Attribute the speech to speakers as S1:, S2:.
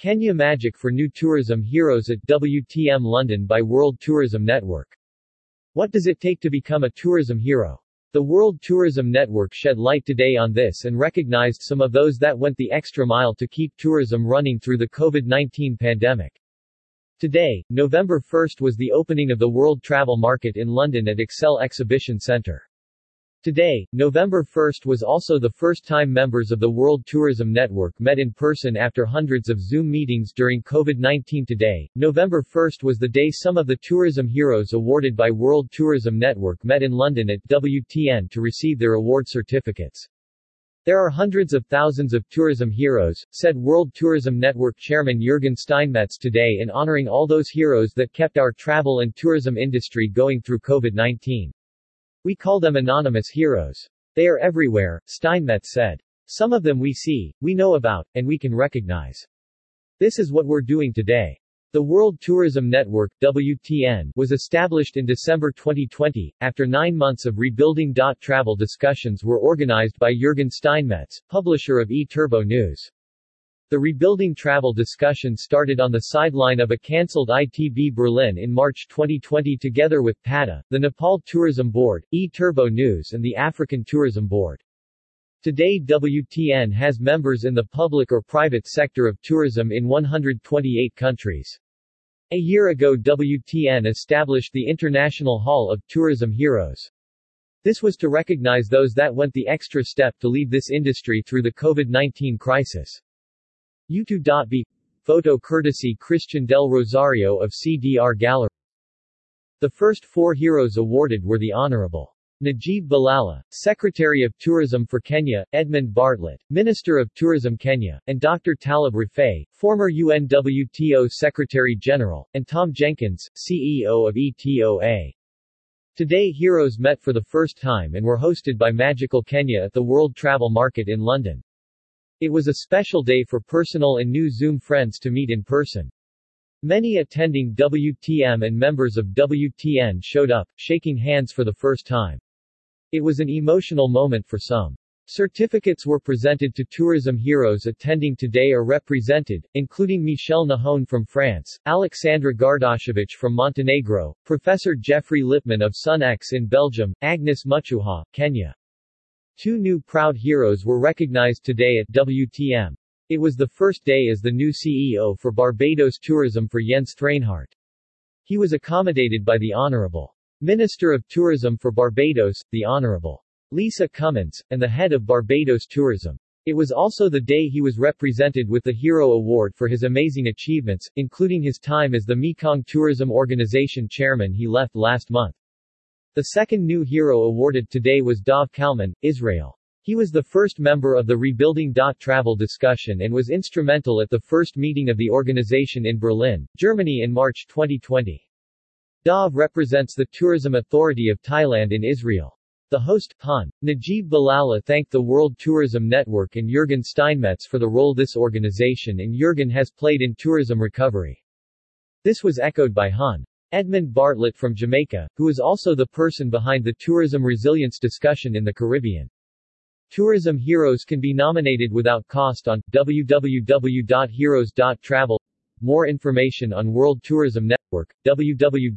S1: Kenya Magic for New Tourism Heroes at WTM London by World Tourism Network. What does it take to become a tourism hero? The World Tourism Network shed light today on this and recognized some of those that went the extra mile to keep tourism running through the COVID-19 pandemic. Today, November 1st was the opening of the World Travel Market in London at Excel Exhibition Centre. Today, November 1st was also the first time members of the World Tourism Network met in person after hundreds of Zoom meetings during COVID-19 today. November 1st was the day some of the tourism heroes awarded by World Tourism Network met in London at WTN to receive their award certificates. There are hundreds of thousands of tourism heroes, said World Tourism Network Chairman Jürgen Steinmetz today in honoring all those heroes that kept our travel and tourism industry going through COVID-19. We call them anonymous heroes. They are everywhere, Steinmetz said. Some of them we see, we know about, and we can recognize. This is what we're doing today. The World Tourism Network WTN, was established in December 2020, after nine months of rebuilding. Travel discussions were organized by Jürgen Steinmetz, publisher of eTurboNews. The rebuilding travel discussion started on the sideline of a cancelled ITB Berlin in March 2020 together with PATA, the Nepal Tourism Board, eTurboNews and the African Tourism Board. Today WTN has members in the public or private sector of tourism in 128 countries. A year ago WTN established the International Hall of Tourism Heroes. This was to recognize those that went the extra step to lead this industry through the COVID-19 crisis. U2.B. Photo courtesy Christian del Rosario of CDR Gallery. The first four heroes awarded were the Honorable Najib Balala, Secretary of Tourism for Kenya, Edmund Bartlett, Minister of Tourism Kenya, and Dr. Talib Rifai, former UNWTO Secretary General, and Tom Jenkins, CEO of ETOA. Today heroes met for the first time and were hosted by Magical Kenya at the World Travel Market in London. It was a special day for personal and new Zoom friends to meet in person. Many attending WTM and members of WTN showed up, shaking hands for the first time. It was an emotional moment for some. Certificates were presented to tourism heroes attending today or represented, including Michel Nahon from France, Alexandra Gardashevich from Montenegro, Professor Geoffrey Lipman of SunX in Belgium, Agnes Muchuha, Kenya. Two new proud heroes were recognized today at WTM. It was the first day as the new CEO for Barbados Tourism for Jens Thraenhart. He was accommodated by the Honorable Minister of Tourism for Barbados, the Honorable Lisa Cummins, and the head of Barbados Tourism. It was also the day he was represented with the Hero Award for his amazing achievements, including his time as the Mekong Tourism Organization chairman he left last month. The second new hero awarded today was Dov Kalman, Israel. He was the first member of the Rebuilding. Dot Travel discussion and was instrumental at the first meeting of the organization in Berlin, Germany in March 2020. Dov represents the Tourism Authority of Thailand in Israel. The host, Han Najib Balala thanked the World Tourism Network and Jürgen Steinmetz for the role this organization and Jürgen has played in tourism recovery. This was echoed by Han Edmund Bartlett from Jamaica, who is also the person behind the tourism resilience discussion in the Caribbean. Tourism heroes can be nominated without cost on www.heroes.travel. More information on World Tourism Network, www.wtn.travel.